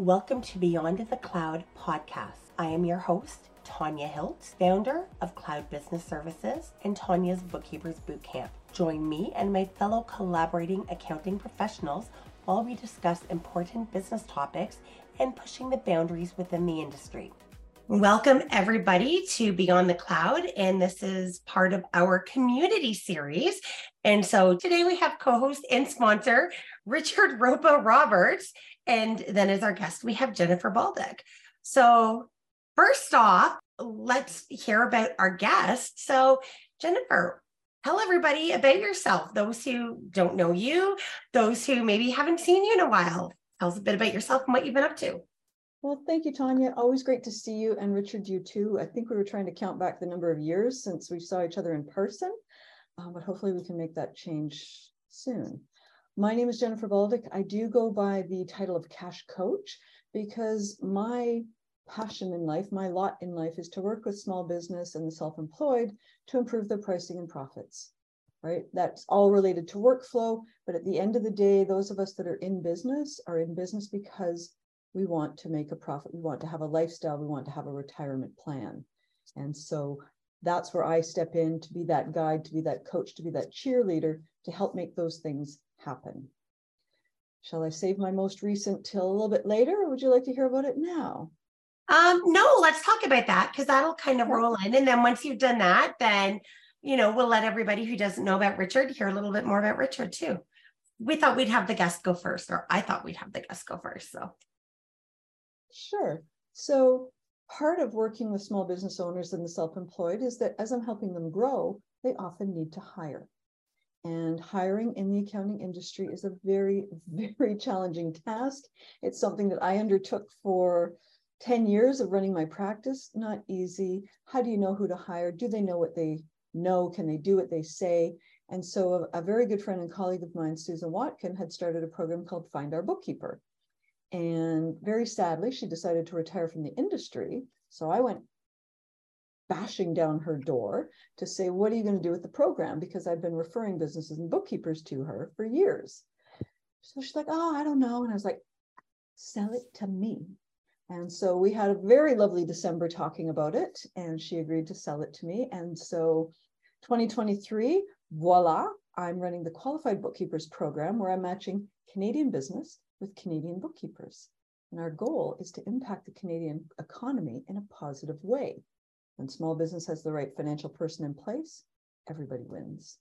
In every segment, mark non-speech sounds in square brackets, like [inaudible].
Welcome to Beyond the Cloud podcast. I am your host, Tanya Hilt, founder of Cloud Business Services and Tanya's Bookkeepers Bootcamp. Join me and my fellow collaborating accounting professionals while we discuss important business topics and pushing the boundaries within the industry. Welcome, everybody, to Beyond the Cloud. And this is part of our community series. And so today we have co host and sponsor Richard Roppa-Roberts. And then as our guest, we have Jennifer Baudic. So, first off, let's hear about our guest. So, Jennifer, tell everybody about yourself. Those who don't know you, those who maybe haven't seen you in a while. Tell us a bit about yourself and what you've been up to. Well, thank you, Tanya. Always great to see you and Richard, you too. I think we were trying to count back the number of years since we saw each other in person, uh, but hopefully we can make that change soon. My name is Jennifer Baudic. I do go by the title of cash coach because my passion in life, my lot in life is to work with small business and the self-employed to improve their pricing and profits, right? That's all related to workflow. But at the end of the day, those of us that are in business are in business because we want to make a profit. We want to have a lifestyle. We want to have a retirement plan. And so that's where I step in to be that guide, to be that coach, to be that cheerleader to help make those things happen. Shall I save my most recent till a little bit later, or would you like to hear about it now? Um, no, let's talk about that because that'll kind of roll in. And then once you've done that, then you know, we'll let everybody who doesn't know about Richard hear a little bit more about Richard too. We thought we'd have the guest go first, or I thought we'd have the guest go first. So Sure. So part of working with small business owners and the self-employed is that as I'm helping them grow, they often need to hire. And hiring in the accounting industry is a very, [laughs] very challenging task. It's something that I undertook for 10 years of running my practice. Not easy. How do you know who to hire? Do they know what they know? Can they do what they say? And so a, a very good friend and colleague of mine, Susan Watkin, had started a program called Find Our Bookkeeper. And very sadly, she decided to retire from the industry. So I went bashing down her door to say, What are you going to do with the program? Because I've been referring businesses and bookkeepers to her for years. So she's like, Oh, I don't know. And I was like, Sell it to me. And so we had a very lovely December talking about it, and she agreed to sell it to me. And so 2023, voila, I'm running the Qualified Bookkeepers Program where I'm matching Canadian business with Canadian bookkeepers. And our goal is to impact the Canadian economy in a positive way. When small business has the right financial person in place, everybody wins.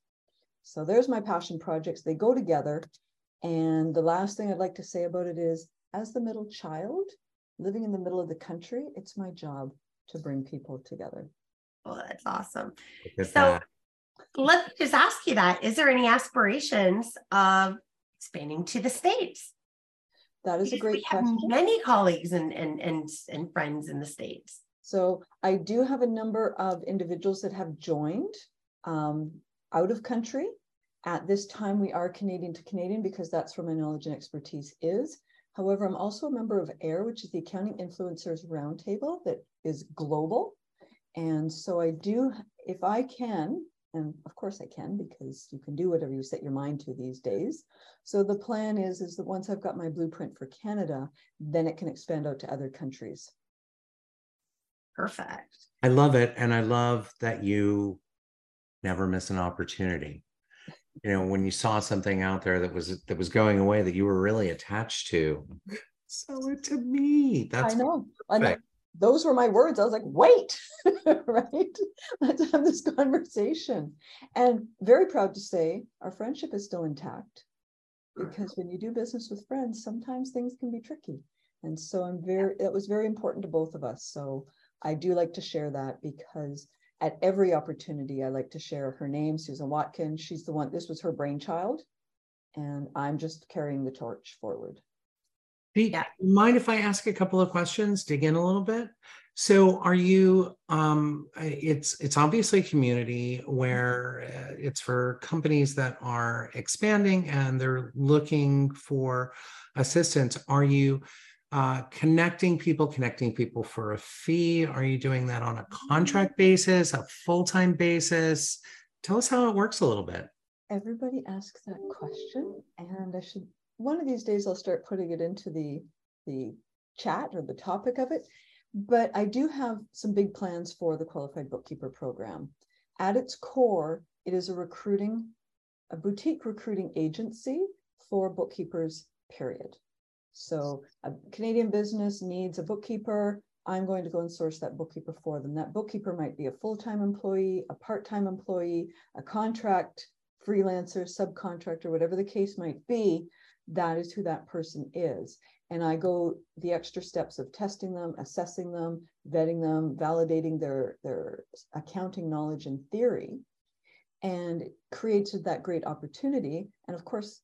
So there's my passion projects. They go together. And the last thing I'd like to say about it is as the middle child living in the middle of the country, it's my job to bring people together. Oh, that's awesome. So that. let me just ask you that. Is there any aspirations of expanding to the States? That is a great we question. Many colleagues and, and, and, and friends in the States. So I do have a number of individuals that have joined um, out of country. At this time, we are Canadian to Canadian because that's where my knowledge and expertise is. However, I'm also a member of AIR, which is the Accounting Influencers Roundtable that is global. And so I do, if I can, and of course I can because you can do whatever you set your mind to these days. So the plan is is that once I've got my blueprint for Canada, then it can expand out to other countries. Perfect. I love it and I love that you never miss an opportunity. You know, when you saw something out there that was that was going away that you were really attached to, sell it to me. That's I know. I know those were my words. I was like, wait, [laughs] right? Let's have this conversation. And very proud to say our friendship is still intact because when you do business with friends, sometimes things can be tricky. And so I'm very, it was very important to both of us. So I do like to share that because at every opportunity, I like to share her name, Susan Watkins. She's the one, this was her brainchild. And I'm just carrying the torch forward. Pete, yeah. mind if I ask a couple of questions, dig in a little bit? So are you um it's it's obviously a community where uh, it's for companies that are expanding and they're looking for assistance. Are you uh, connecting people, connecting people for a fee? Are you doing that on a contract basis, a full-time basis? Tell us how it works a little bit. Everybody asks that question, and I should one of these days I'll start putting it into the the chat or the topic of it. But I do have some big plans for the qualified bookkeeper program. At its core, it is a recruiting, a boutique recruiting agency for bookkeepers, period. So a Canadian business needs a bookkeeper. I'm going to go and source that bookkeeper for them. That bookkeeper might be a full-time employee, a part-time employee, a contract freelancer, subcontractor, whatever the case might be, that is who that person is. And I go the extra steps of testing them, assessing them, vetting them, validating their, their accounting knowledge and theory, and creates that great opportunity. And of course,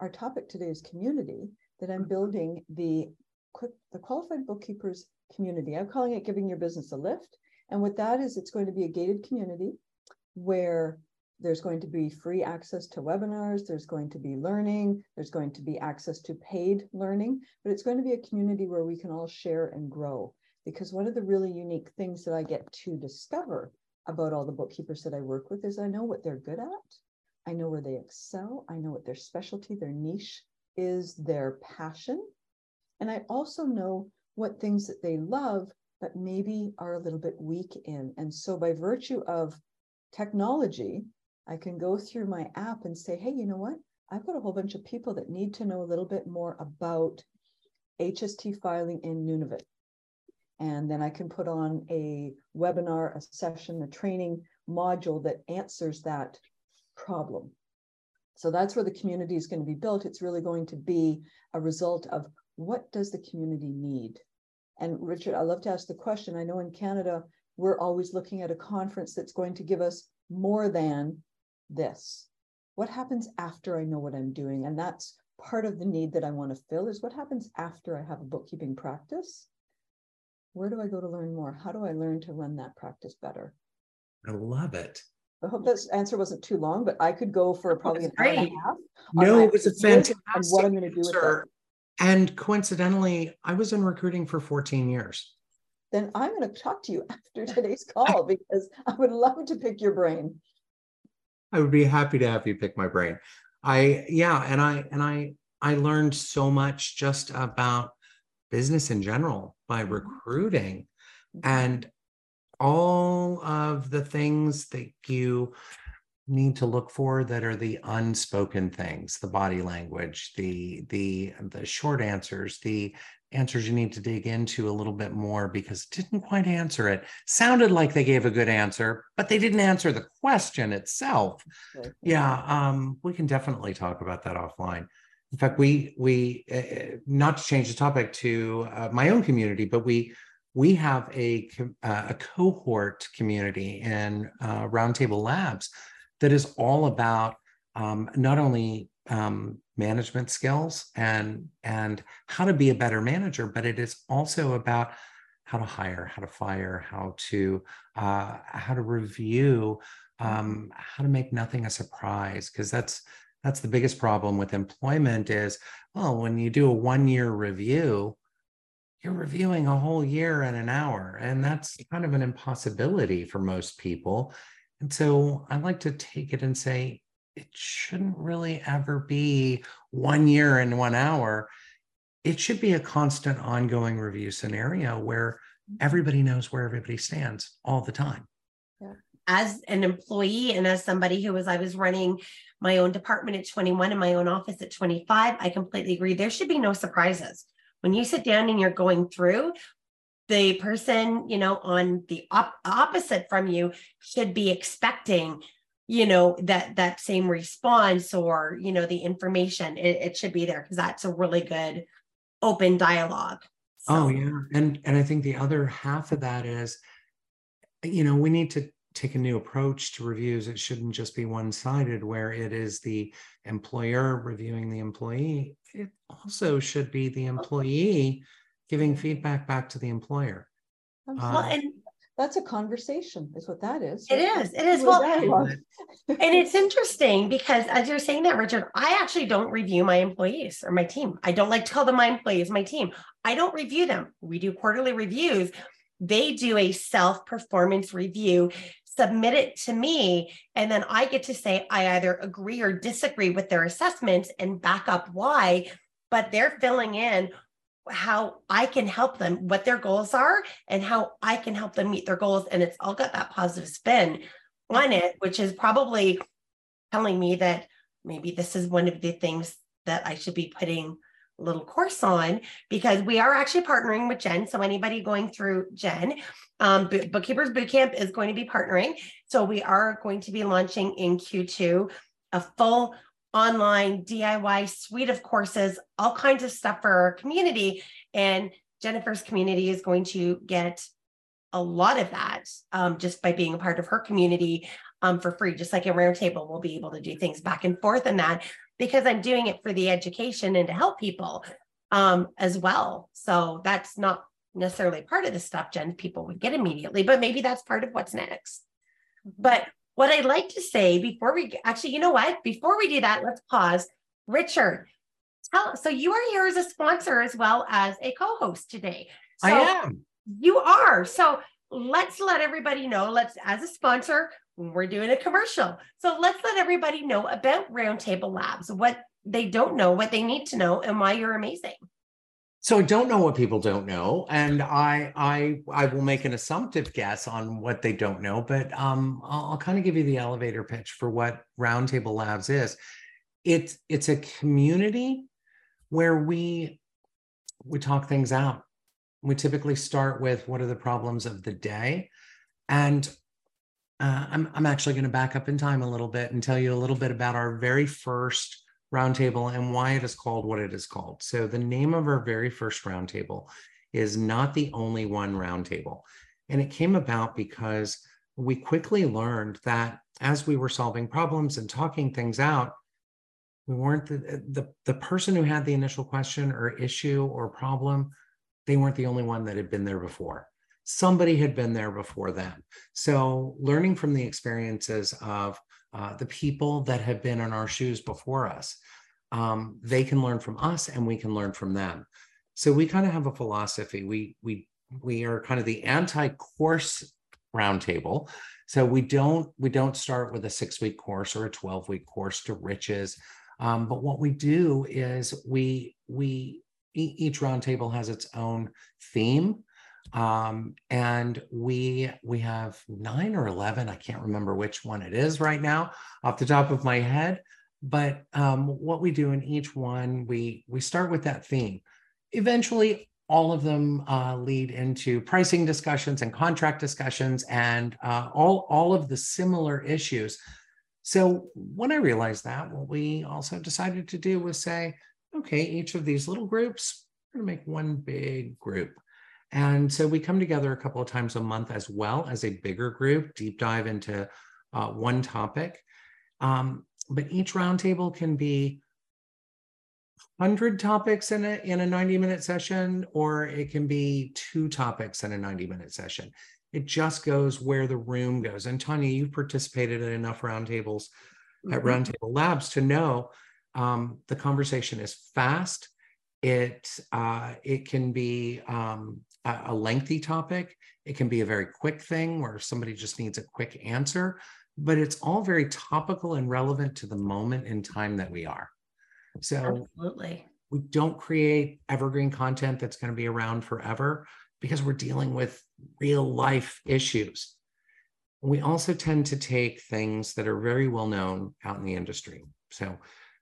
our topic today is community, that I'm building the, the qualified bookkeepers community. I'm calling it giving your business a lift. And what that is, it's going to be a gated community where there's going to be free access to webinars, there's going to be learning, there's going to be access to paid learning, but it's going to be a community where we can all share and grow. Because one of the really unique things that I get to discover about all the bookkeepers that I work with is I know what they're good at, I know where they excel, I know what their specialty, their niche is, their passion, and I also know what things that they love, but maybe are a little bit weak in. And so by virtue of technology, I can go through my app and say, hey, you know what? I've got a whole bunch of people that need to know a little bit more about HST filing in Nunavut. And then I can put on a webinar, a session, a training module that answers that problem. So that's where the community is going to be built. It's really going to be a result of what does the community need? And Richard, I love to ask the question. I know in Canada, we're always looking at a conference that's going to give us more than this? What happens after I know what I'm doing? And that's part of the need that I want to fill is what happens after I have a bookkeeping practice? Where do I go to learn more? How do I learn to run that practice better? I love it. I hope this answer wasn't too long, but I could go for probably an hour and a half. No, it was a fantastic and what I'm going to do with answer. And coincidentally, I was in recruiting for 14 years. Then I'm going to talk to you [laughs] after today's call [laughs] because I would love to pick your brain. I would be happy to have you pick my brain. I yeah, and I and I I learned so much just about business in general by mm-hmm. recruiting mm-hmm. and all of the things that you need to look for that are the unspoken things the body language the the the short answers the answers you need to dig into a little bit more because it didn't quite answer it. Sounded like they gave a good answer, but they didn't answer the question itself. Yeah, um, we can definitely talk about that offline. In fact, we we uh, not to change the topic to uh, my own community, but we we have a uh, a cohort community in uh, Roundtable Labs that is all about um, not only um, management skills and and how to be a better manager but it is also about how to hire how to fire how to uh, how to review um, how to make nothing a surprise because that's that's the biggest problem with employment is well when you do a one year review you're reviewing a whole year in an hour and that's kind of an impossibility for most people and so i like to take it and say it shouldn't really ever be one year and one hour. It should be a constant ongoing review scenario where mm-hmm. everybody knows where everybody stands all the time. Yeah. As an employee and as somebody who was, I was running my own department at 21 and my own office at 25, I completely agree. There should be no surprises. When you sit down and you're going through, the person, you know, on the op- opposite from you should be expecting you know that that same response or you know the information. It, it should be there because that's a really good open dialogue. So. oh yeah. And and i think the other half of that is you know we need to take a new approach to reviews. It shouldn't just be one-sided where it is the employer reviewing the employee it also should be the employee giving feedback back to the employer. Well, uh, and that's a conversation is what that is it is it is. Well [laughs] and it's interesting because as you're saying that richard i actually don't review my employees or my team. I don't like to call them my employees my team. I don't review them. We do quarterly reviews. They do a self performance review submit it to me and then i get to say i either agree or disagree with their assessments and back up why but they're filling in how I can help them, what their goals are, and how I can help them meet their goals. And it's all got that positive spin on it, which is probably telling me that maybe this is one of the things that I should be putting little course on because we are actually partnering with Jen. So anybody going through Jen, um, Bookkeepers Bootcamp is going to be partnering. So we are going to be launching in Q2 a full online DIY suite of courses, all kinds of stuff for our community. And Jennifer's community is going to get a lot of that um, just by being a part of her community um, for free, just like a roundtable, we'll be able to do things back and forth and that because I'm doing it for the education and to help people um, as well. So that's not necessarily part of the stuff Jen people would get immediately, but maybe that's part of what's next. Mm-hmm. But what I'd like to say before we actually, you know what? Before we do that, let's pause. Richard, tell so you are here as a sponsor as well as a co-host today. So I am. You are. So let's let everybody know. Let's as a sponsor, we're doing a commercial. So let's let everybody know about Roundtable Labs, what they don't know, what they need to know, and why you're amazing. So I don't know what people don't know, and I I I will make an assumptive guess on what they don't know, but um, I'll, I'll kind of give you the elevator pitch for what Roundtable Labs is. It's it's a community where we we talk things out. We typically start with what are the problems of the day, and uh, I'm I'm actually going to back up in time a little bit and tell you a little bit about our very first roundtable and why it is called what it is called. So the name of our very first roundtable is not the only one roundtable. And it came about because we quickly learned that as we were solving problems and talking things out, we weren't the, the, the person who had the initial question or issue or problem, they weren't the only one that had been there before. Somebody had been there before them. So learning from the experiences of uh, the people that have been in our shoes before us. Um, they can learn from us and we can learn from them. So we kind of have a philosophy. We we we are kind of the anti-course roundtable. So we don't we don't start with a six-week course or a 12-week course to riches. Um, but what we do is we we each roundtable has its own theme um, and we we have nine or 11 i can't remember which one it is right now off the top of my head. But um, what we do in each one we we start with that theme. Eventually all of them uh, lead into pricing discussions and contract discussions and uh, all all of the similar issues. So when i realized that what we also decided to do was say okay each of these little groups we're going to make one big group and so we come together a couple of times a month as well as a bigger group, deep dive into uh, one topic. Um, but each roundtable can be 100 topics in a, in a 90 minute session, or it can be two topics in a 90 minute session. It just goes where the room goes. And Tanya, you've participated in enough roundtables mm-hmm. at Roundtable Labs to know um, the conversation is fast. It uh, it can be um, a lengthy topic. It can be a very quick thing where somebody just needs a quick answer, but it's all very topical and relevant to the moment in time that we are. So, absolutely. We don't create evergreen content that's going to be around forever because we're dealing with real life issues. We also tend to take things that are very well known out in the industry. So,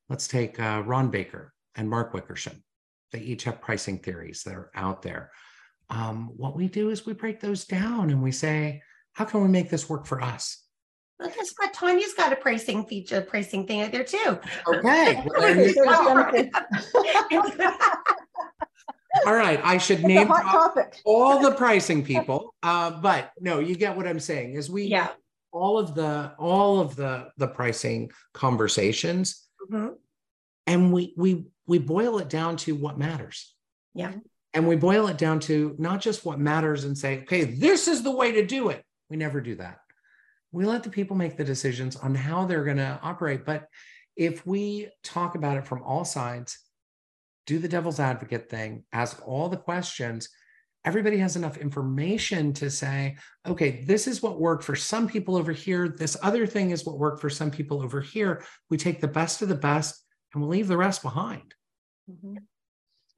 let's take uh, Ron Baker and Mark Wickersham. They each have pricing theories that are out there um, what we do is we break those down and we say, how can we make this work for us? Well, guess what? Tanya's got a pricing feature, pricing thing out there too. Okay. [laughs] [laughs] all right. I should name all the [laughs] pricing people. Uh, but no, you get what I'm saying is we yeah. all of the all of the the pricing conversations mm-hmm. and we we we boil it down to what matters. Yeah. And we boil it down to not just what matters and say, okay, this is the way to do it. We never do that. We let the people make the decisions on how they're going to operate. But if we talk about it from all sides, do the devil's advocate thing, ask all the questions, everybody has enough information to say, okay, this is what worked for some people over here. This other thing is what worked for some people over here. We take the best of the best and we'll leave the rest behind. Mm-hmm.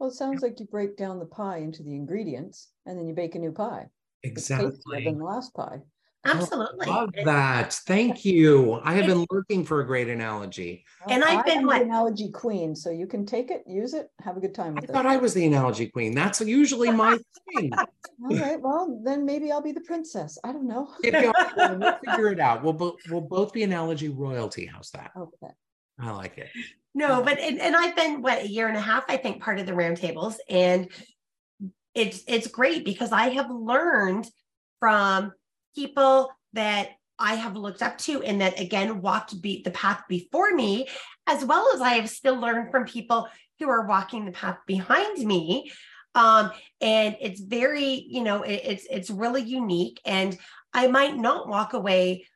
Well, it sounds like you break down the pie into the ingredients and then you bake a new pie. It's tastier Exactly. Than the last pie. Oh, Absolutely. Love that. Thank you. I have been looking for a great analogy. And I've been I'm the what- Analogy queen, so you can take it, use it, have a good time I with it. thought I was the analogy queen. That's usually my [laughs] thing. All right, well, then maybe I'll be the princess. I don't know. If you- well, [laughs] we'll figure it out. We'll, bo- we'll both be analogy royalty. How's that? Okay. I like it. No, but and, and I've been what a year and a half, I think, part of the roundtables, and it's it's great because I have learned from people that I have looked up to and that again walked be the path before me, as well as I have still learned from people who are walking the path behind me. Um, and it's very, you know, it, it's it's really unique, and I might not walk away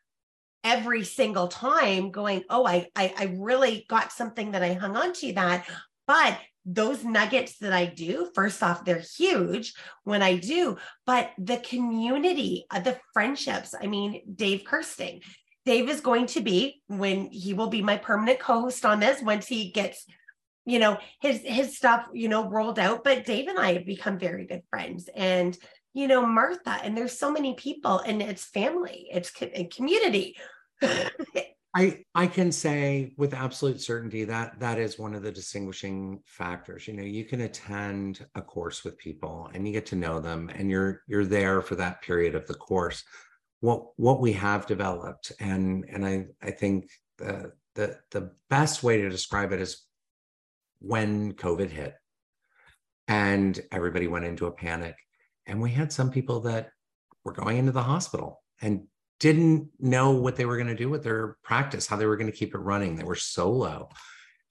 every single time going oh I, I i really got something that i hung on to that. But those nuggets that i do first off they're huge when i do but the community uh, the friendships i mean dave kirsting dave is going to be when he will be my permanent co-host on this once he gets you know his his stuff you know rolled out but dave and i have become very good friends and you know martha and there's so many people and it's family it's co- community I I can say with absolute certainty that that is one of the distinguishing factors. You know, you can attend a course with people and you get to know them and you're you're there for that period of the course. What what we have developed and and I I think the the the best way to describe it is when COVID hit and everybody went into a panic and we had some people that were going into the hospital and didn't know what they were going to do with their practice, how they were going to keep it running. They were solo.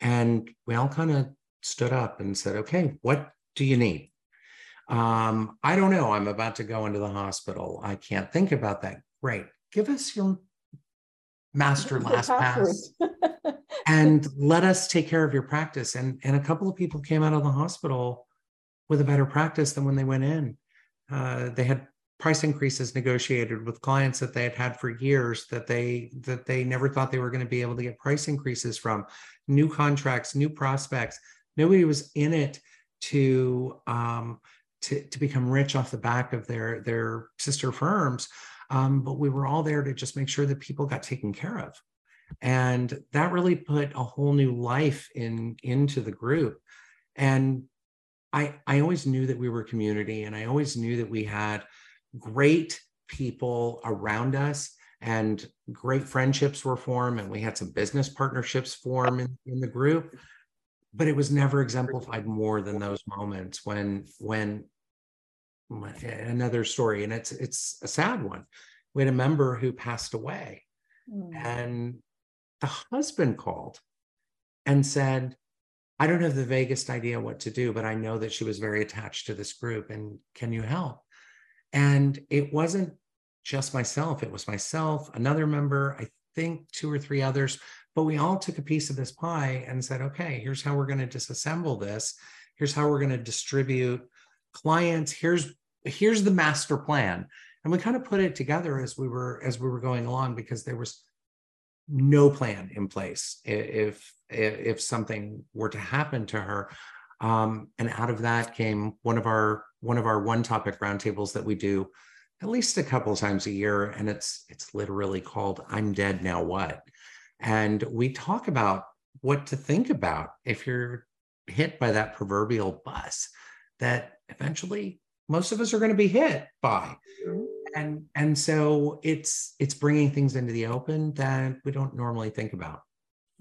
And we all kind of stood up and said, okay, what do you need? Um, I don't know. I'm about to go into the hospital. I can't think about that. Great. Give us your master last pass and let us take care of your practice. And, and a couple of people came out of the hospital with a better practice than when they went in. Uh, they had price increases negotiated with clients that they had had for years that they that they never thought they were going to be able to get price increases from. New contracts new prospects. Nobody was in it to um, to, to become rich off the back of their their sister firms um, but we were all there to just make sure that people got taken care of. And that really put a whole new life in into the group. And i i always knew that we were community and i always knew that we had great people around us and great friendships were formed and we had some business partnerships form in, in the group. But it was never exemplified more than those moments when when another story and it's it's a sad one. We had a member who passed away Mm. and the husband called and said i don't have the vaguest idea what to do but i know that she was very attached to this group and can you help and it wasn't just myself, it was myself, another member, I think two or three others, but we all took a piece of this pie and said, okay, here's how we're going to disassemble this. Here's how we're going to distribute clients. Here's here's the master plan. And we kind of put it together as we were as we were going along because there was no plan in place if if, if something were to happen to her. Um, and out of that came one of our one of our one topic roundtables that we do at least a couple times a year and it's it's literally called i'm dead now what? And we talk about what to think about if you're hit by that proverbial bus that eventually most of us are going to be hit by. Mm-hmm. And and so it's it's bringing things into the open that we don't normally think about.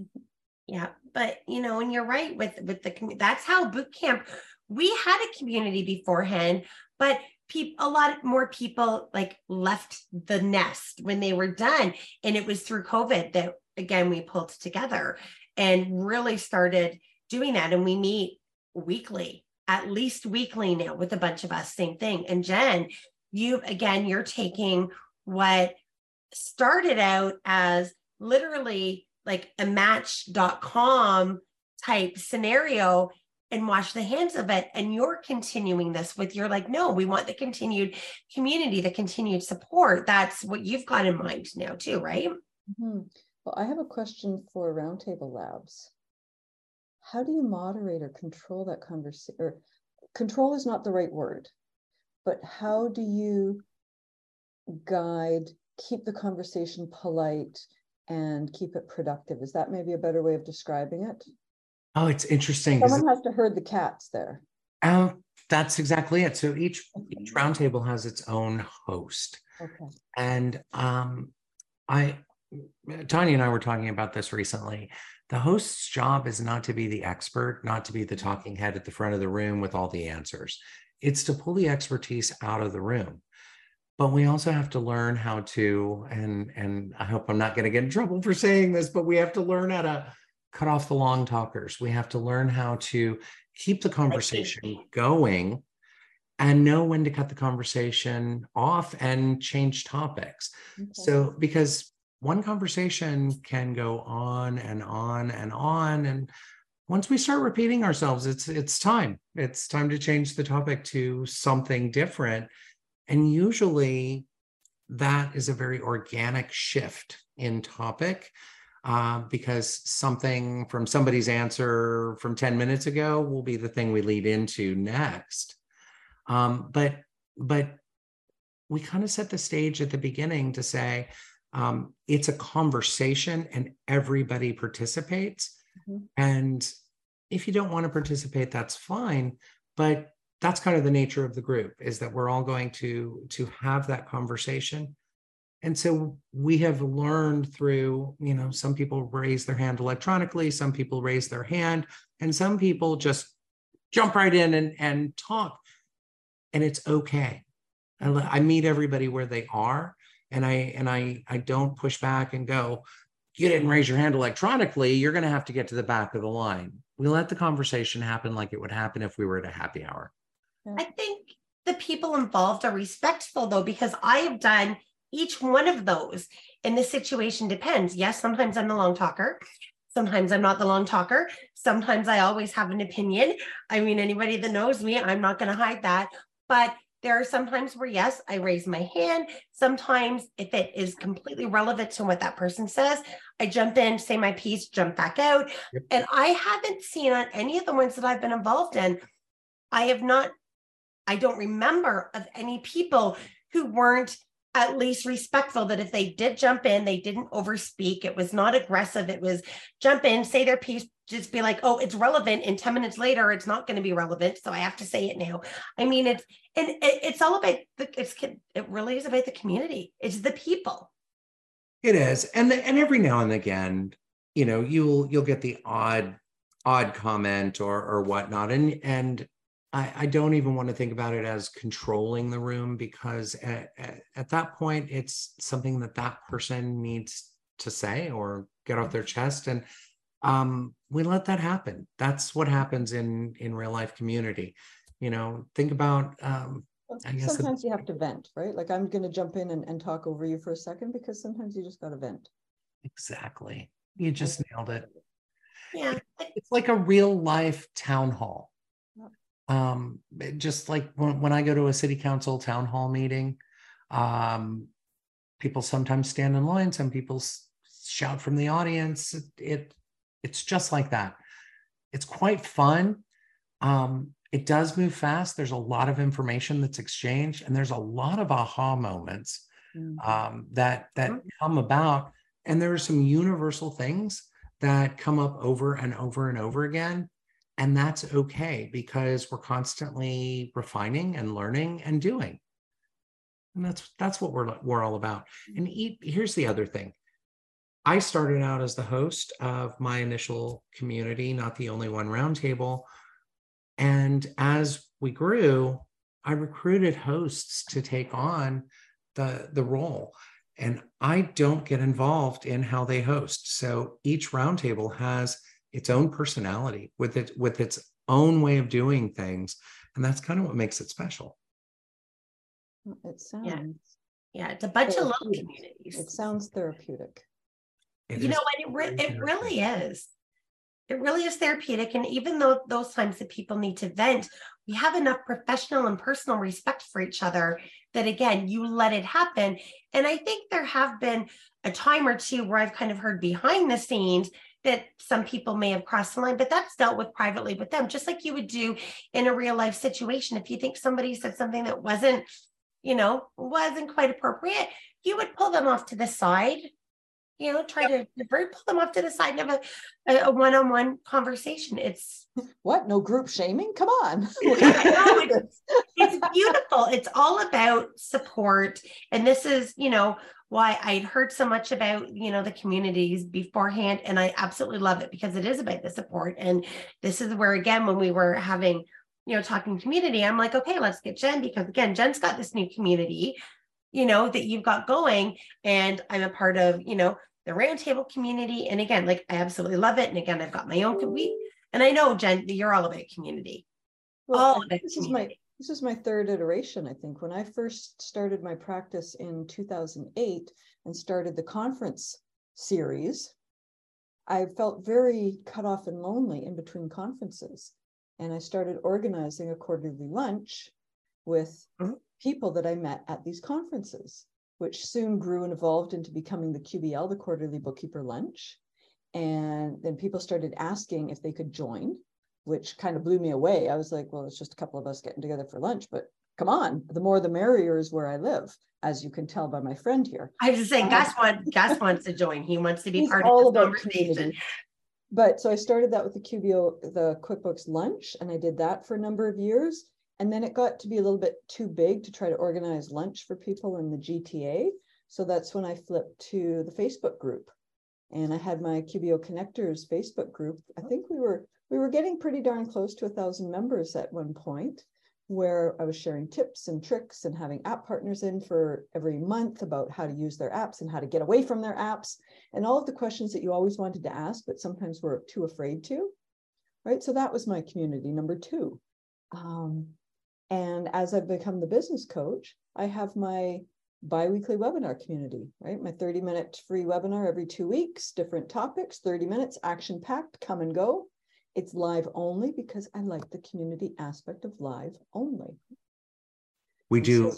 Mm-hmm. Yeah, but you know, and you're right with with the that's how boot camp. We had a community beforehand, but a lot more people like left the nest when they were done, and it was through COVID that again we pulled together and really started doing that. And we meet weekly, at least weekly now with a bunch of us. Same thing. And Jen, you again, you're taking what started out as literally like a match.com type scenario and wash the hands of it. And you're continuing this with you're like, no, we want the continued community, the continued support. That's what you've got in mind now, too, right? Mhm. Well, I have a question for Roundtable Labs. how do you moderate or control that conversation? Or control is not the right word, but how do you guide, keep the conversation polite and keep it productive? Is that maybe a better way of describing it? Oh, it's interesting. Someone has to herd the cats there. Um, that's exactly it. So each each roundtable has its own host, Okay. and um, I, Tanya and I were talking about this recently. The host's job is not to be the expert, not to be the talking head at the front of the room with all the answers. It's to pull the expertise out of the room. But we also have to learn how to, and and I hope I'm not going to get in trouble for saying this, but we have to learn how to cut off the long talkers. We have to learn how to keep the conversation going and know when to cut the conversation off and change topics. Okay. So, because one conversation can go on and on and on. And once we start repeating ourselves, it's it's time. It's time to change the topic to something different. And usually that is a very organic shift in topic uh, because something from somebody's answer from 10 minutes ago will be the thing we lead into next. Um, but but we kind of set the stage at the beginning to say um, it's a conversation and everybody participates. Mhm. And if you don't want to participate, that's fine. But that's kind of the nature of the group is that we're all going to to have that conversation and so we have learned through you know some people raise their hand electronically some people raise their hand and some people just jump right in and, and talk. And it's okay. I, I meet everybody where they are and i and i i don't push back and go you didn't raise your hand electronically. You're going to have to get to the back of the line. We let the conversation happen like it would happen if we were at a happy hour. I think the people involved are respectful though, because I have done each one of those in the situation depends. Yes, sometimes I'm the long talker. Sometimes I'm not the long talker. Sometimes I always have an opinion. I mean, anybody that knows me, I'm not going to hide that. But there are some times where, yes, I raise my hand. Sometimes, if it is completely relevant to what that person says, I jump in, say my piece, jump back out. Yep. And I haven't seen on any of the ones that I've been involved in, I have not I don't remember of any people who weren't at least respectful that if they did jump in, they didn't overspeak. It was not aggressive. It was jump in, say their piece, just be like, oh, it's relevant. And 10 minutes later, it's not going to be relevant. So I have to say it now. I mean, it's, and it, it's all about the, it's, it really is about the community. It's the people. It is, and and every now and again, you know, you'll you'll get the odd odd comment or or whatnot, and and I, I don't even want to think about it as controlling the room because at, at, at that point, it's something that that person needs to say or get off their chest, and um, we let that happen. That's what happens in in real life community. You know, think about um, I guess the- Sometimes you have to vent, right? Like I'm gonna jump in and, and talk over you for a second because sometimes you just gotta vent. exactly. You just nailed it. Yeah. it's like a real life town hall. Um, just like when, when I go to a city council town hall meeting, um, people sometimes stand in line, some people shout from the audience. It, it it's just like that. It's quite fun. Um, it does move fast. There's a lot of information that's exchanged, and there's a lot of aha moments Mm. um, that that come about and there are some universal things that come up over and over and over again and that's okay because we're constantly refining and learning and doing. And that's that's what we're we're all about. And eat, here's the other thing. I started out as the host of my initial community not the only one roundtable. And as we grew i recruited hosts to take on the the role. And i don't get involved in how they host. So each roundtable has its own personality with it with its own way of doing things and that's kind of what makes it special It sounds, Yeah. It's a bunch of little Therapeutic. communities. it sounds therapeutic. It you know what it, re- it really is it really is therapeutic and even though those times that people need to vent we have enough professional and personal respect for each other that again you let it happen and i think there have been a time or two where i've kind of heard behind the scenes that some people may have crossed the line, but that's dealt with privately with them, just like you would do in a real life situation. If you think somebody said something that wasn't, you know, wasn't quite appropriate, you would pull them off to the side you know, try yep. to pull them off to the side and have a, a one-on-one conversation. It's what? No group shaming? Come on. [laughs] it's, it's beautiful. It's all about support. And this is, you know, why I'd heard so much about, you know, the communities beforehand. And I absolutely love it because it is about the support. And this is where, again, when we were having, you know, talking community, I'm like, okay, let's get Jen because again, Jen's got this new community you know, that you've got going. And I'm a part of, you know, the roundtable community. And again, like I absolutely love it. And again, I've got my own we and I know Jen, you're all about community. Well, all about this community. is my this is my third iteration, I think. When I first started my practice in 2008 and started the conference series, I felt very cut off and lonely in between conferences. And I started organizing a quarterly lunch with mm-hmm. People that I met at these conferences which soon grew and evolved into becoming the QBL, the quarterly bookkeeper lunch. And then people started asking if they could join, which kind of blew me away. I was like, well, it's just a couple of us getting together for lunch, but come on, the more the merrier is where I live, as you can tell by my friend here. I was just saying, um, Gus, want, Gus wants to join. He wants to be part of the conversation. Community. But so I started that with the QBO, the QuickBooks lunch, and I did that for a number of years. And then it got to be a little bit too big to try to organize lunch for people in the GTA. So that's when I flipped to the Facebook group. And I had my QBO Connectors Facebook group. I think we were we were getting pretty darn close to a thousand members at one point, where I was sharing tips and tricks and having app partners in for every month about how to use their apps and how to get away from their apps and all of the questions that you always wanted to ask, but sometimes were too afraid to. Right. So that was my community number two. Um, and as I've become the business coach, I have my biweekly webinar community, right? My 30 minute free webinar every two weeks, different topics, 30 minutes, action packed, come and go. It's live only because I like the community aspect of live only. We do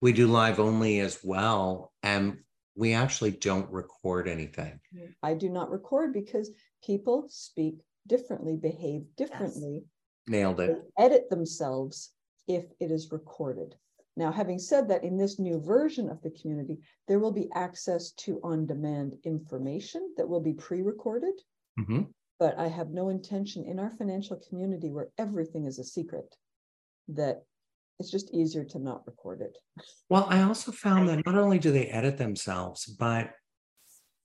we do live only as well and we actually don't record anything. I do not record because people speak differently, behave differently. Yes. Nailed it. edit themselves if it is recorded. Now, having said that, in this new version of the community, there will be access to on-demand information that will be pre-recorded. Mm-hmm. But I have no intention in our financial community where everything is a secret that it's just easier to not record it. Well, I also found that not only do they edit themselves, but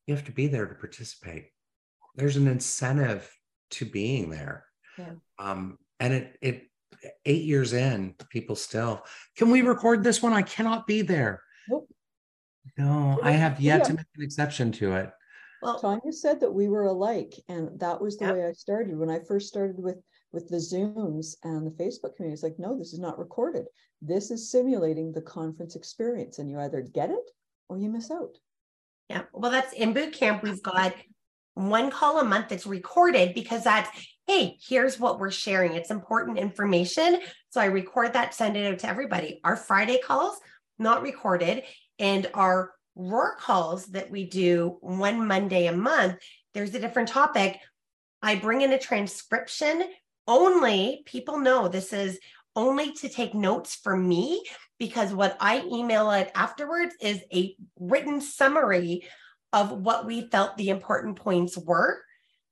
you have to be there to participate. There's an incentive to being there. Yeah. Um, and it it eight years in, people still, can we record this one? I cannot be there. Nope. No, I have yet yeah. to make an exception to it. Well, Tanya said that we were alike, and that was the way I started. When I first started with with the Zooms and the Facebook community, it's like, no, this is not recorded. This is simulating the conference experience, and you either get it or you miss out. Yeah, well, that's in boot camp. We've got one call a month that's recorded because that's hey, here's what we're sharing. It's important information. So I record that, send it out to everybody. Our Friday calls, not recorded, and our Roar calls that we do one Monday a month, there's a different topic. I bring in a transcription only. People know this is only to take notes for me because what I email it afterwards is a written summary of what we felt the important points were.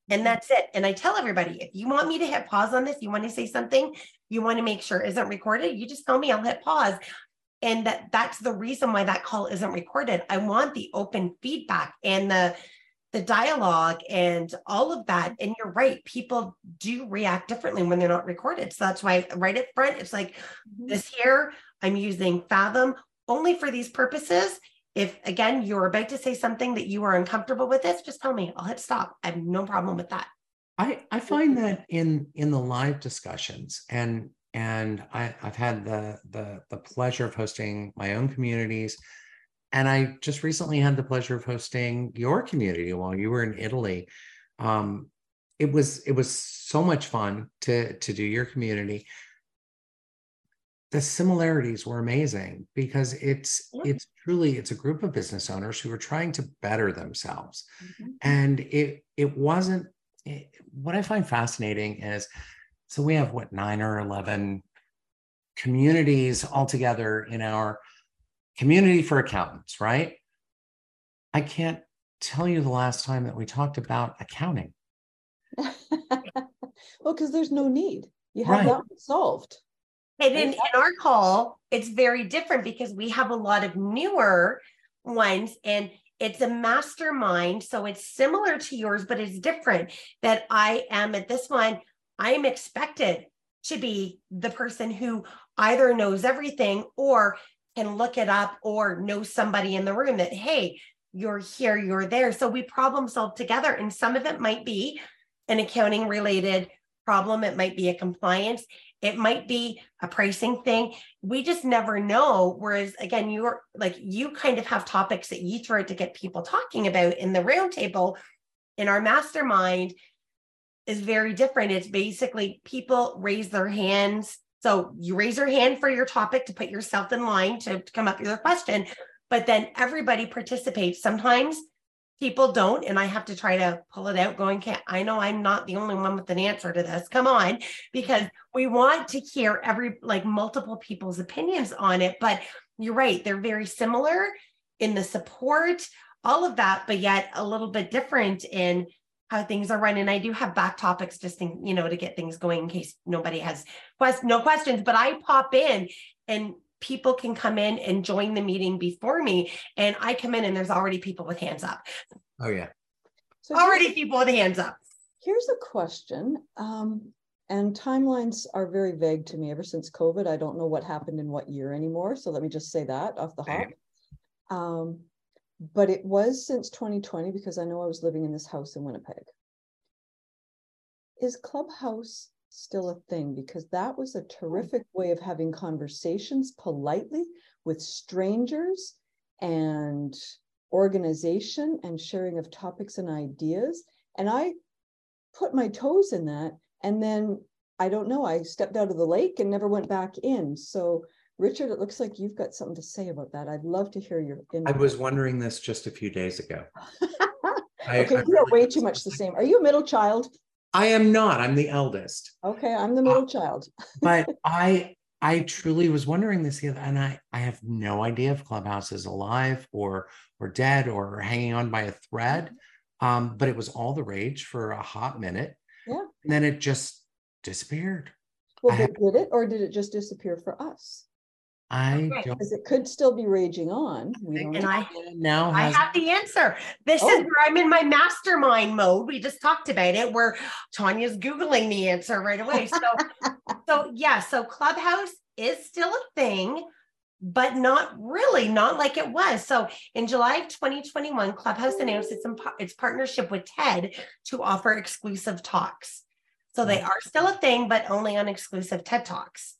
And mm-hmm. that's it. And I tell everybody if you want me to hit pause on this, you want to say something, you want to make sure isn't recorded, you just tell me, I'll hit pause. And that that's the reason why that call isn't recorded. I want the open feedback and the the dialogue and all of that. And you're right, people do react differently when they're not recorded. So that's why right up front, it's like mm-hmm. this here, I'm using Fathom only for these purposes if again you're about to say something that you are uncomfortable with this just tell me. I'll hit stop. I have no problem with that. I i find that in in the live discussions and and I, i've had the the the pleasure of hosting my own communities. And i just recently had the pleasure of hosting your community while you were in italy. Um it was it was so much fun to to do your community the similarities were amazing because it's yeah. it's truly it's a group of business owners who are trying to better themselves mm-hmm. and it it wasn't it, what I find fascinating is so we have what nine or 11 communities altogether in our community for accountants, right? I can't tell you the last time that we talked about accounting. [laughs] well, because there's no need. You have Right. that solved. And in, in our call, it's very different because we have a lot of newer ones and it's a mastermind. So it's similar to yours, but it's different. That I am at this one, I am expected to be the person who either knows everything or can look it up or know somebody in the room that, hey, you're here, you're there. So we problem solve together. And some of it might be an accounting related problem, it might be a compliance, it might be a pricing thing. We just never know. Whereas again, you're like you kind of have topics that you throw to get people talking about in the roundtable. In our mastermind is very different. It's basically people raise their hands. So you raise your hand for your topic to put yourself in line to, to come up with a question, but then everybody participates. Sometimes people don't and i have to try to pull it out going can't i know i'm not the only one with an answer to this. Come on because we want to hear every like multiple people's opinions on it but you're right they're very similar in the support all of that but yet a little bit different in how things are run and i do have back topics just in, you know to get things going in case nobody has quest- no questions but i pop in and people can come in and join the meeting before me and i come in and there's already people with hands up Oh yeah. So already people with hands up Here's a question. Um, and timelines are very vague to me ever since COVID. I don't know what happened in what year anymore. So let me just say that off the hop. Um, but it was since 2020 because I know I was living in this house in Winnipeg. Is Clubhouse still a thing? Because that was a hmm. terrific way of having conversations politely with strangers and organization and sharing of topics and ideas. And I put my toes in that. And then I don't know, I stepped out of the lake and never went back in. So, Richard, it looks like you've got something to say about that. I'd love to hear your I was wondering this just a few days ago. [laughs] I, okay, I we are way too much the same. Are you a middle child? I am not. I'm the eldest. Okay, I'm the middle child. [laughs] but I I truly was wondering this the other, and I I have no idea if Clubhouse is alive or or dead or hanging on by a thread. Um, but it was all the rage for a hot minute. Yeah. And then it just disappeared. Well, did it or did it just disappear for us? I Because it could still be raging on. We don't and know. i now I have the answer. This is Oh. where I'm in my mastermind mode. We just talked about it, where Tanya's Googling the answer right away. So, [laughs] so yeah, so Clubhouse is still a thing, but not really, not like it was. So in July of 2021, Clubhouse announced its, its partnership with TED to offer exclusive talks. So they are still a thing, but only on exclusive TED Talks.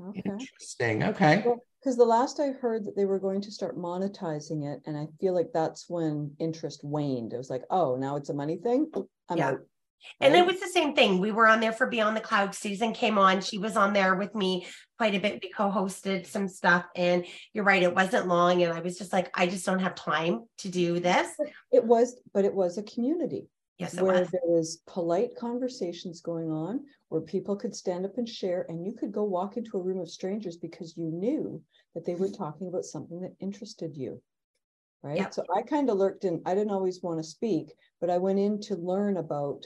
Okay. interesting. Okay. Because the last I heard that they were going to start monetizing it, and I feel like that's when interest waned. It was like, oh, now it's a money thing. I'm Yeah. out. And it was the same thing. We were on there for Beyond the Cloud. Susan came on. She was on there with me quite a bit. We co-hosted some stuff. And you're right, it wasn't long. And I was just like, I just don't have time to do this. It was, but it was a community Yes, where was. there was polite conversations going on, where people could stand up and share, and you could go walk into a room of strangers because you knew that they were talking about something that interested you. Right. Yep. So I kind of lurked in, I didn't always want to speak, but I went in to learn about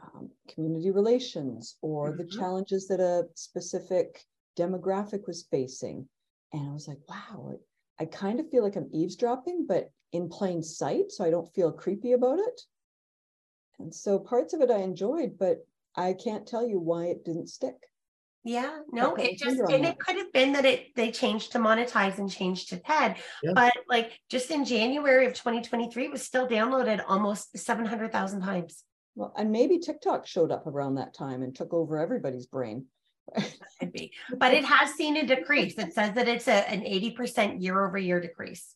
um, community relations or the Mhm. challenges that a specific demographic was facing. And I was like, wow, I kind of feel like I'm eavesdropping, but in plain sight. So I don't feel creepy about it. And so parts of it I enjoyed, but I can't tell you why it didn't stick. Yeah, no, it just and that. it could have been that it they changed to monetize and changed to TED. Yeah. But like just in January of 2023, it was still downloaded almost 700,000 times. Well, and maybe TikTok showed up around that time and took over everybody's brain. Could be. [laughs] But it has seen a decrease. It says that it's a, an 80% year over year decrease.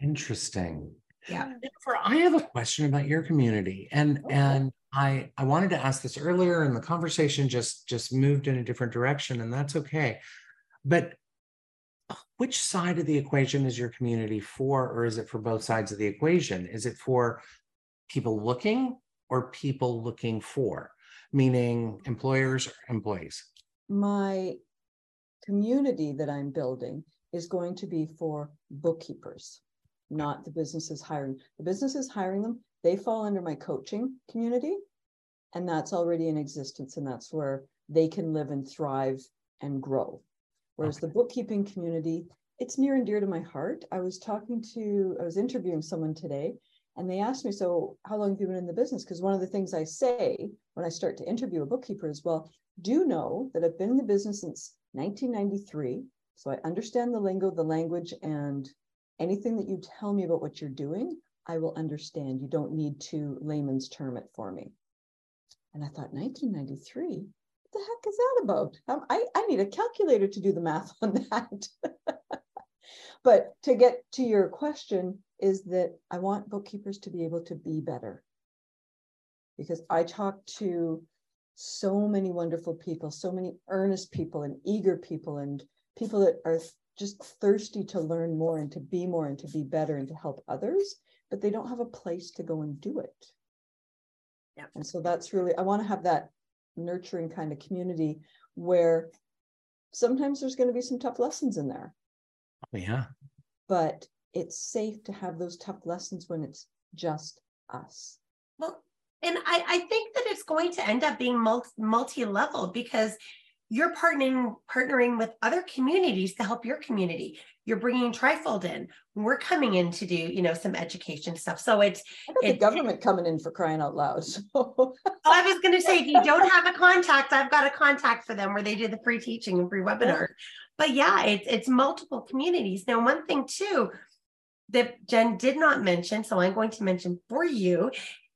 Interesting. Yeah. Jennifer, I have a question about your community, and oh, Okay. and I I wanted to ask this earlier, and the conversation just just moved in a different direction, and that's okay. But which side of the equation is your community for, or is it for both sides of the equation? Is it for people looking or people looking for, meaning employers or employees? My community that I'm building is going to be for bookkeepers, not the businesses hiring. The businesses hiring them, they fall under my coaching community. And that's already in existence, and that's where they can live and thrive and grow. Whereas Okay. the bookkeeping community, it's near and dear to my heart. I was talking to, I was interviewing someone today, and they asked me, So, how long have you been in the business? Because one of the things I say when I start to interview a bookkeeper is, Well, do know that I've been in the business since 1993. So, I understand the lingo, the language, and anything that you tell me about what you're doing, I will understand. You don't need to layman's term it for me. And I thought, 1993? What the heck is that about? Um, I, I need a calculator to do the math [laughs] on that. but to get to your question, is that I want bookkeepers to be able to be better. Because I talk to so many wonderful people, so many earnest people and eager people, and people that are just thirsty to learn more and to be more and to be better and to help others, but they don't have a place to go and do it. Yeah. And so that's really, I want to have that nurturing kind of community where sometimes there's going to be some tough lessons in there, Oh, yeah. but it's safe to have those tough lessons when it's just us. Well, and I, I think that it's going to end up being multi, multi-level because you're partnering partnering with other communities to help your community. You're bringing Trifold in. We're coming in to do, you know, some education stuff. So it's. The government coming in for crying out loud. So [laughs] Oh, I was going to say, if you don't have a contact, I've got a contact for them where they do the free teaching and free webinar But yeah, it's it's multiple communities. Now, one thing too that Jen did not mention, so I'm going to mention for you,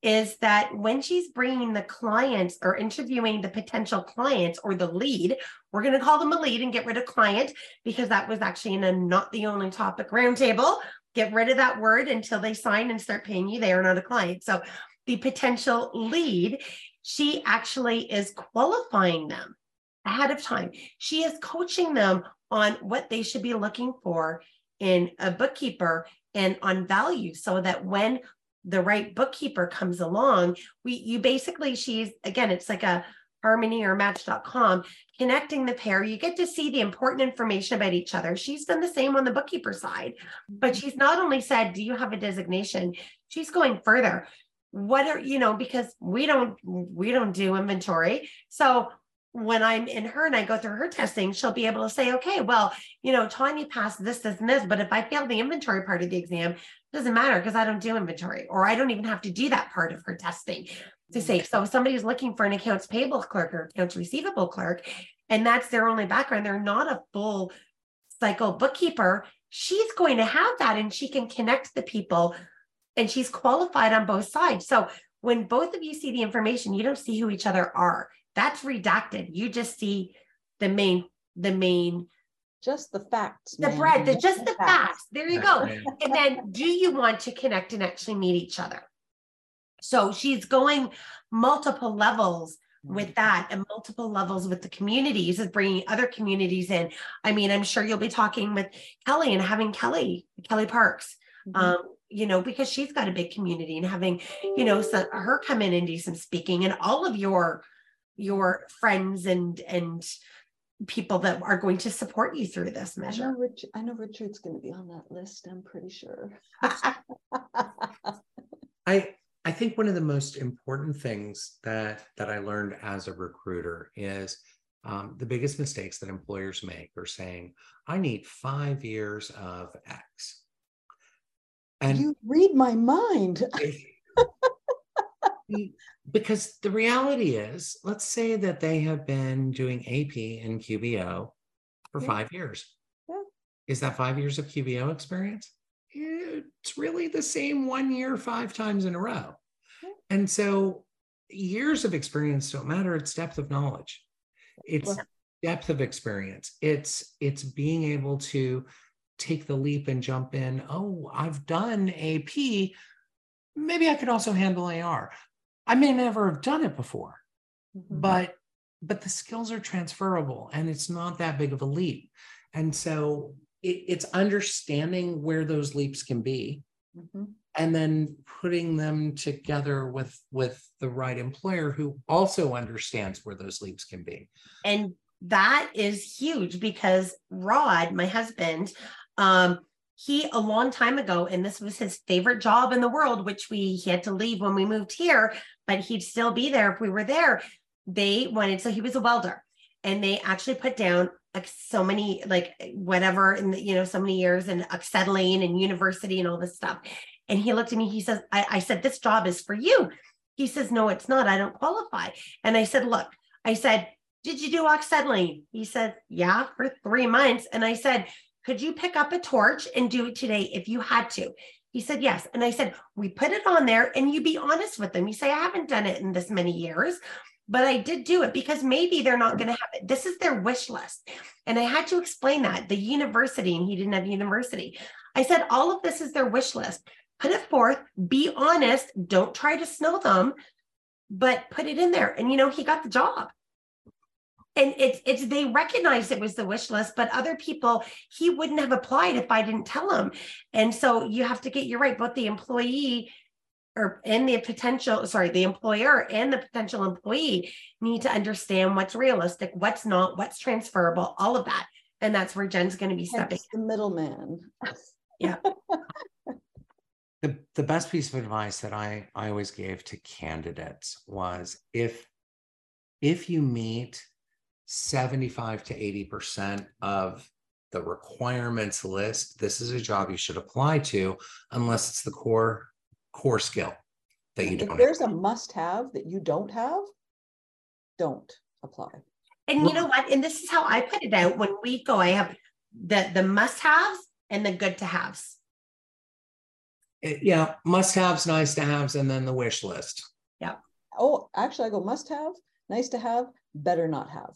is that when she's bringing the clients or interviewing the potential clients or the lead, we're going to call them a lead and get rid of client because that was actually in a not the only topic roundtable. Get rid of that word until they sign and start paying you. They are not a client. So the potential lead, she actually is qualifying them ahead of time. She is coaching them on what they should be looking for in a bookkeeper and on value so that when the right bookkeeper comes along, we you basically she's again, it's like a harmony or match.com connecting the pair. You get to see the important information about each other. She's done the same on the bookkeeper side but mm-hmm. she's not only said do you have a designation? She's going further. What are you know because we don't we don't do inventory. So when i'm in her and i go through her testing she'll be able to say okay well you know tanya passed this this and this but if i fail the inventory part of the exam it doesn't matter because i don't do inventory or i don't even have to do that part of her testing to mm. say. So if somebody's looking for an accounts payable clerk or accounts receivable clerk and that's their only background they're not a full cycle bookkeeper she's going to have that and she can connect the people and she's qualified on both sides. So when both of you see the information you don't see who each other are that's redacted. You just see the main the main just the facts. the ma'am, bread the just the facts. there you go. and then do you want to connect and actually meet each other? So she's going multiple levels with that and multiple levels with the communities is bringing other communities in. I mean i'm sure you'll be talking with kelly and having kelly kelly parks Mhm. um you know because she's got a big community and having you know so her come in and do some speaking and all of your your friends and and people that are going to support you through this I know measure Rich, I know Richard's gonna be on that list, I'm pretty sure. [laughs] I I think one of the most important things that that I learned as a recruiter is um, the biggest mistakes that employers make are saying, "I need five years of X," and You read my mind. Because the reality is, let's say that they have been doing AP and QBO for Yeah. five years. Yeah. Is that five years of QBO experience? It's really the same one year, five times in a row. Yeah. And so years of experience don't matter. It's depth of knowledge. It's depth of experience. It's it's being able to take the leap and jump in. Oh, I've done AP. Maybe I could also handle AR. I may never have done it before, Mhm. but but the skills are transferable and it's not that big of a leap. And so it, it's understanding where those leaps can be Mhm. and then putting them together with with the right employer who also understands where those leaps can be and that is huge because rod my husband um he a long time ago and this was his favorite job in the world which we he had to leave when we moved here but he'd still be there if we were there. They wanted so he was a welder and they actually put down like so many like whatever in the, you know so many years and acetylene and university and all this stuff. And he looked at me he says I, I said this job is for you. He says no it's not. I don't qualify. And i said look i said did you do oxyacetylene? He said yeah for three months. And i said could you pick up a torch and do it today if you had to he said yes and i said we put it on there and you be honest with them you say i haven't done it in this many years but I did do it because maybe they're not going to have it. This is their wish list. And I had to explain that the university, and he didn't have university. I said, all of this is their wish list. Put it forth, be honest, don't try to snow them, but put it in there. And you know, he got the job. And it's it's they recognized it was the wish list, but other people he wouldn't have applied if I didn't tell him. And so you have to get you're right, both the employee or and the potential sorry the employer and the potential employee need to understand what's realistic what's not what's transferable all of that. And that's where jen's going to be stepping the middleman. Yeah. [laughs] The, the best piece of advice that i i always gave to candidates was if if you meet 75 to 80 percent of the requirements list this is a job you should apply to unless it's the core core skill that you if don't there's have. a must have that you don't have don't apply and you know what and this is how i put it out when we go i have the the must haves and the good to haves It- eh, yeah must haves nice to haves and then the wish list Yeah. oh actually i go must have nice to have better not have.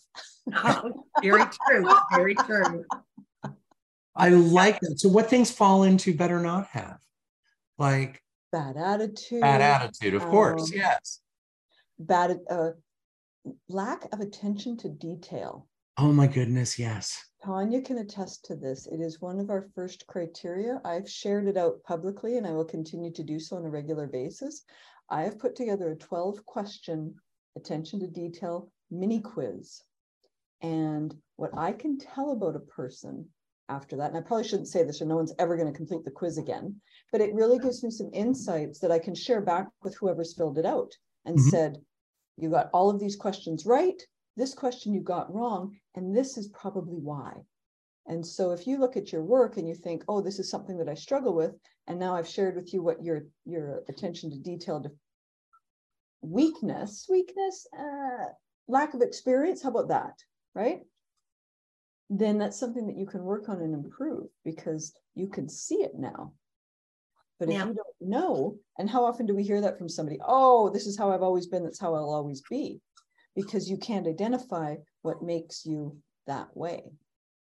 Oh, very true very true. I like that. So what things fall into better not have? Like bad attitude. Bad attitude of course um, yes. Bad uh, lack of attention to detail. Oh my goodness yes. Tanya can attest to this. It is one of our first criteria. I've shared it out publicly and I will continue to do so on a regular basis. I have put together a 12 question attention to detail mini quiz. And what I can tell about a person after that, and I probably shouldn't say this or no one's ever going to complete the quiz again, but it really gives me some insights that I can share back with whoever's filled it out and Mhm. said, you got all of these questions right. This question you got wrong, and this is probably why. And so if you look at your work and you think, oh, this is something that I struggle with, and now I've shared with you what your your attention to detail to weakness, weakness, uh, lack of experience, how about that? Right? Then that's something that you can work on and improve because you can see it now. But if you don't know, and how often do we hear that from somebody? Oh, this is how I've always been, that's how I'll always be. Because you can't identify what makes you that way.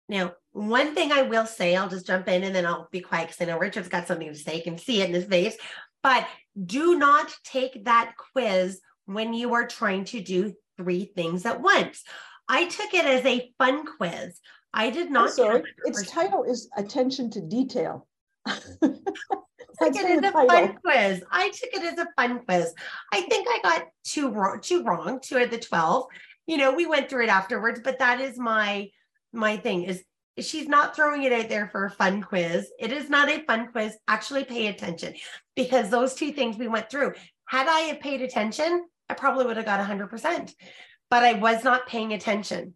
Now, one thing I will say, I'll just jump in and then I'll be quiet because I know Richard's got something to say. You can see it in his face. But do not take that quiz when you are trying to do three things at once. I took it as a fun quiz. I did I'm not. sorry, its title is attention to detail. [laughs] I took it as a fun quiz. I took it as a fun quiz. I think I got two wrong, two wrong, two of the 12. You know, we went through it afterwards, but that is my my thing is she's not throwing it out there for a fun quiz. It is not a fun quiz. Actually pay attention because those two things we went through. Had I have paid attention, I probably would have got 100%. But I was not paying attention.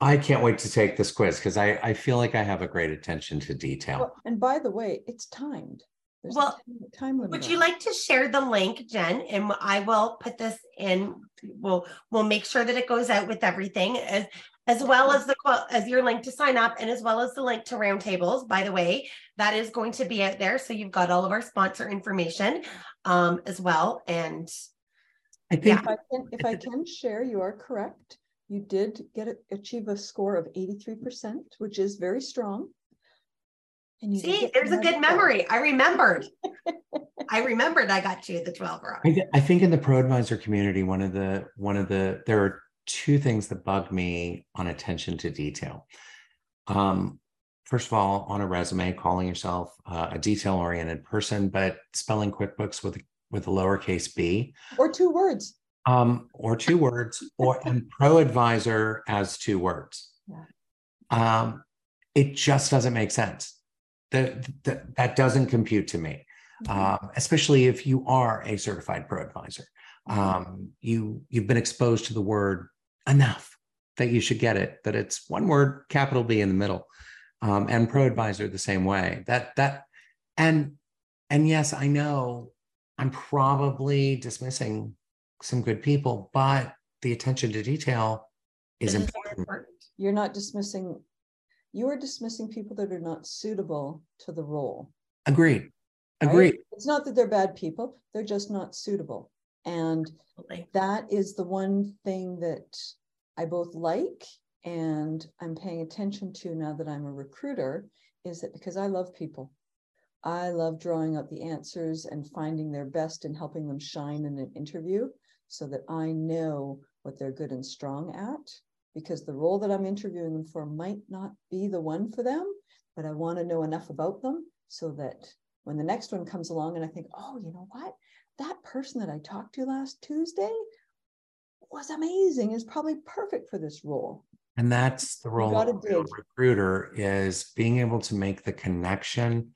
i can't wait to take this quiz because i i feel like i have a great attention to detail Well, And by the way, it's timed. There's Well, time- time limit. Would on you like to share the link, Jen? And I will put this in. We'll we'll make sure that it goes out with everything as as well as the as your link to sign up and as well as the link to roundtables. By the way, that is going to be out there, so you've got all of our sponsor information um, as well. And i think If I can, if I can share, you are correct. You did get, a- achieve a score of eighty-three percent, which is very strong. And you see, there's a good job. memory. I remembered. [laughs] I remembered I got you at the 12 row. I, th- I think in the pro advisor community one of the one of the there are two things that bug me on attention to detail um first of all, on a resume, calling yourself uh, a detail-oriented person, but spelling QuickBooks with with a lowercase b, or two words, um, or two words, or and Pro Advisor as two words. Yeah. Um, it just doesn't make sense. That that, that doesn't compute to me, Mhm. um, especially if you are a certified Pro Advisor. Mm-hmm. Um, you you've been exposed to the word enough that you should get it. That it's one word, capital B in the middle, um, and Pro Advisor the same way. That that and and yes, I know I'm probably dismissing some good people, but the attention to detail is This important. you're not dismissing. You are dismissing people that are not suitable to the role. Agreed. right? Agreed. It's not that they're bad people; they're just not suitable. And Absolutely. that is the one thing that I both like and I'm paying attention to now that I'm a recruiter is that because I love people. I love drawing out the answers and finding their best and helping them shine in an interview so that I know what they're good and strong at. Because the role that I'm interviewing them for might not be the one for them, but I want to know enough about them so that when the next one comes along and I think, oh, you know what? That person that I talked to last Tuesday was amazing, is probably perfect for this role. And that's the role of a recruiter is being able to make the connection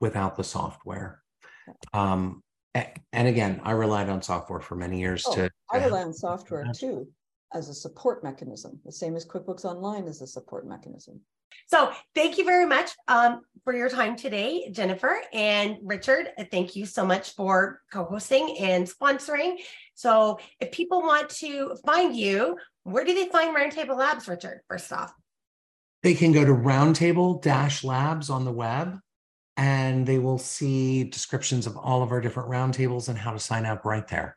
without the software. Um, and again, I relied on software for many years Oh, to. I rely on software that. too as a support mechanism, the same as QuickBooks Online is a support mechanism. So thank you very much um, for your time today, Jennifer and Richard. Thank you so much for co-hosting and sponsoring. So if people want to find you, where do they find Roundtable Labs, Richard? First off, They can go to Roundtable Dash Labs on the web and they will see descriptions of all of our different roundtables and how to sign up right there.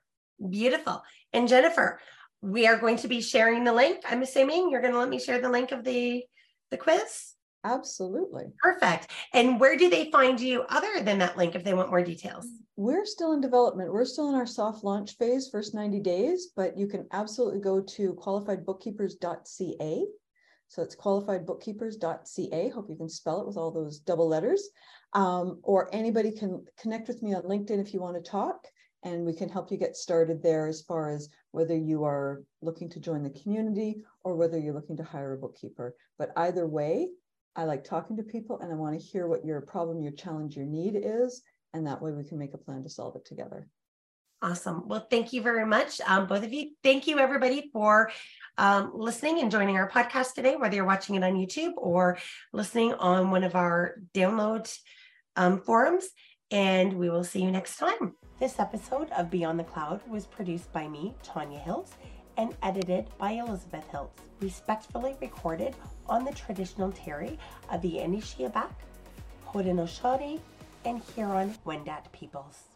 beautiful. And Jennifer, we are going to be sharing the link. I'm assuming you're going to let me share the link of the the quiz. Absolutely. Perfect. And where do they find you other than that link if they want more details? We're still in development. We're still in our soft launch phase, first 90 days, but you can absolutely go to qualifiedbookkeepers.ca. So it's qualifiedbookkeepers.ca. Hope you can spell it with all those double letters. Um, or anybody can connect with me on LinkedIn if you want to talk, and we can help you get started there as far as whether you are looking to join the community or whether you're looking to hire a bookkeeper. But either way, I like talking to people and I want to hear what your problem, your challenge, your need is. And that way we can make a plan to solve it together. Awesome. Well, thank you very much, um, both of you. Thank you, everybody, for um, listening and joining our podcast today, whether you're watching it on YouTube or listening on one of our download um, forums. And we will see you next time. This episode of Beyond the Cloud was produced by me, Tanya Hiltz, and edited by Elizabeth Hiltz. Respectfully recorded on the traditional Terry of the Anishinaabe, Haudenosaunee, and Huron Wendat peoples.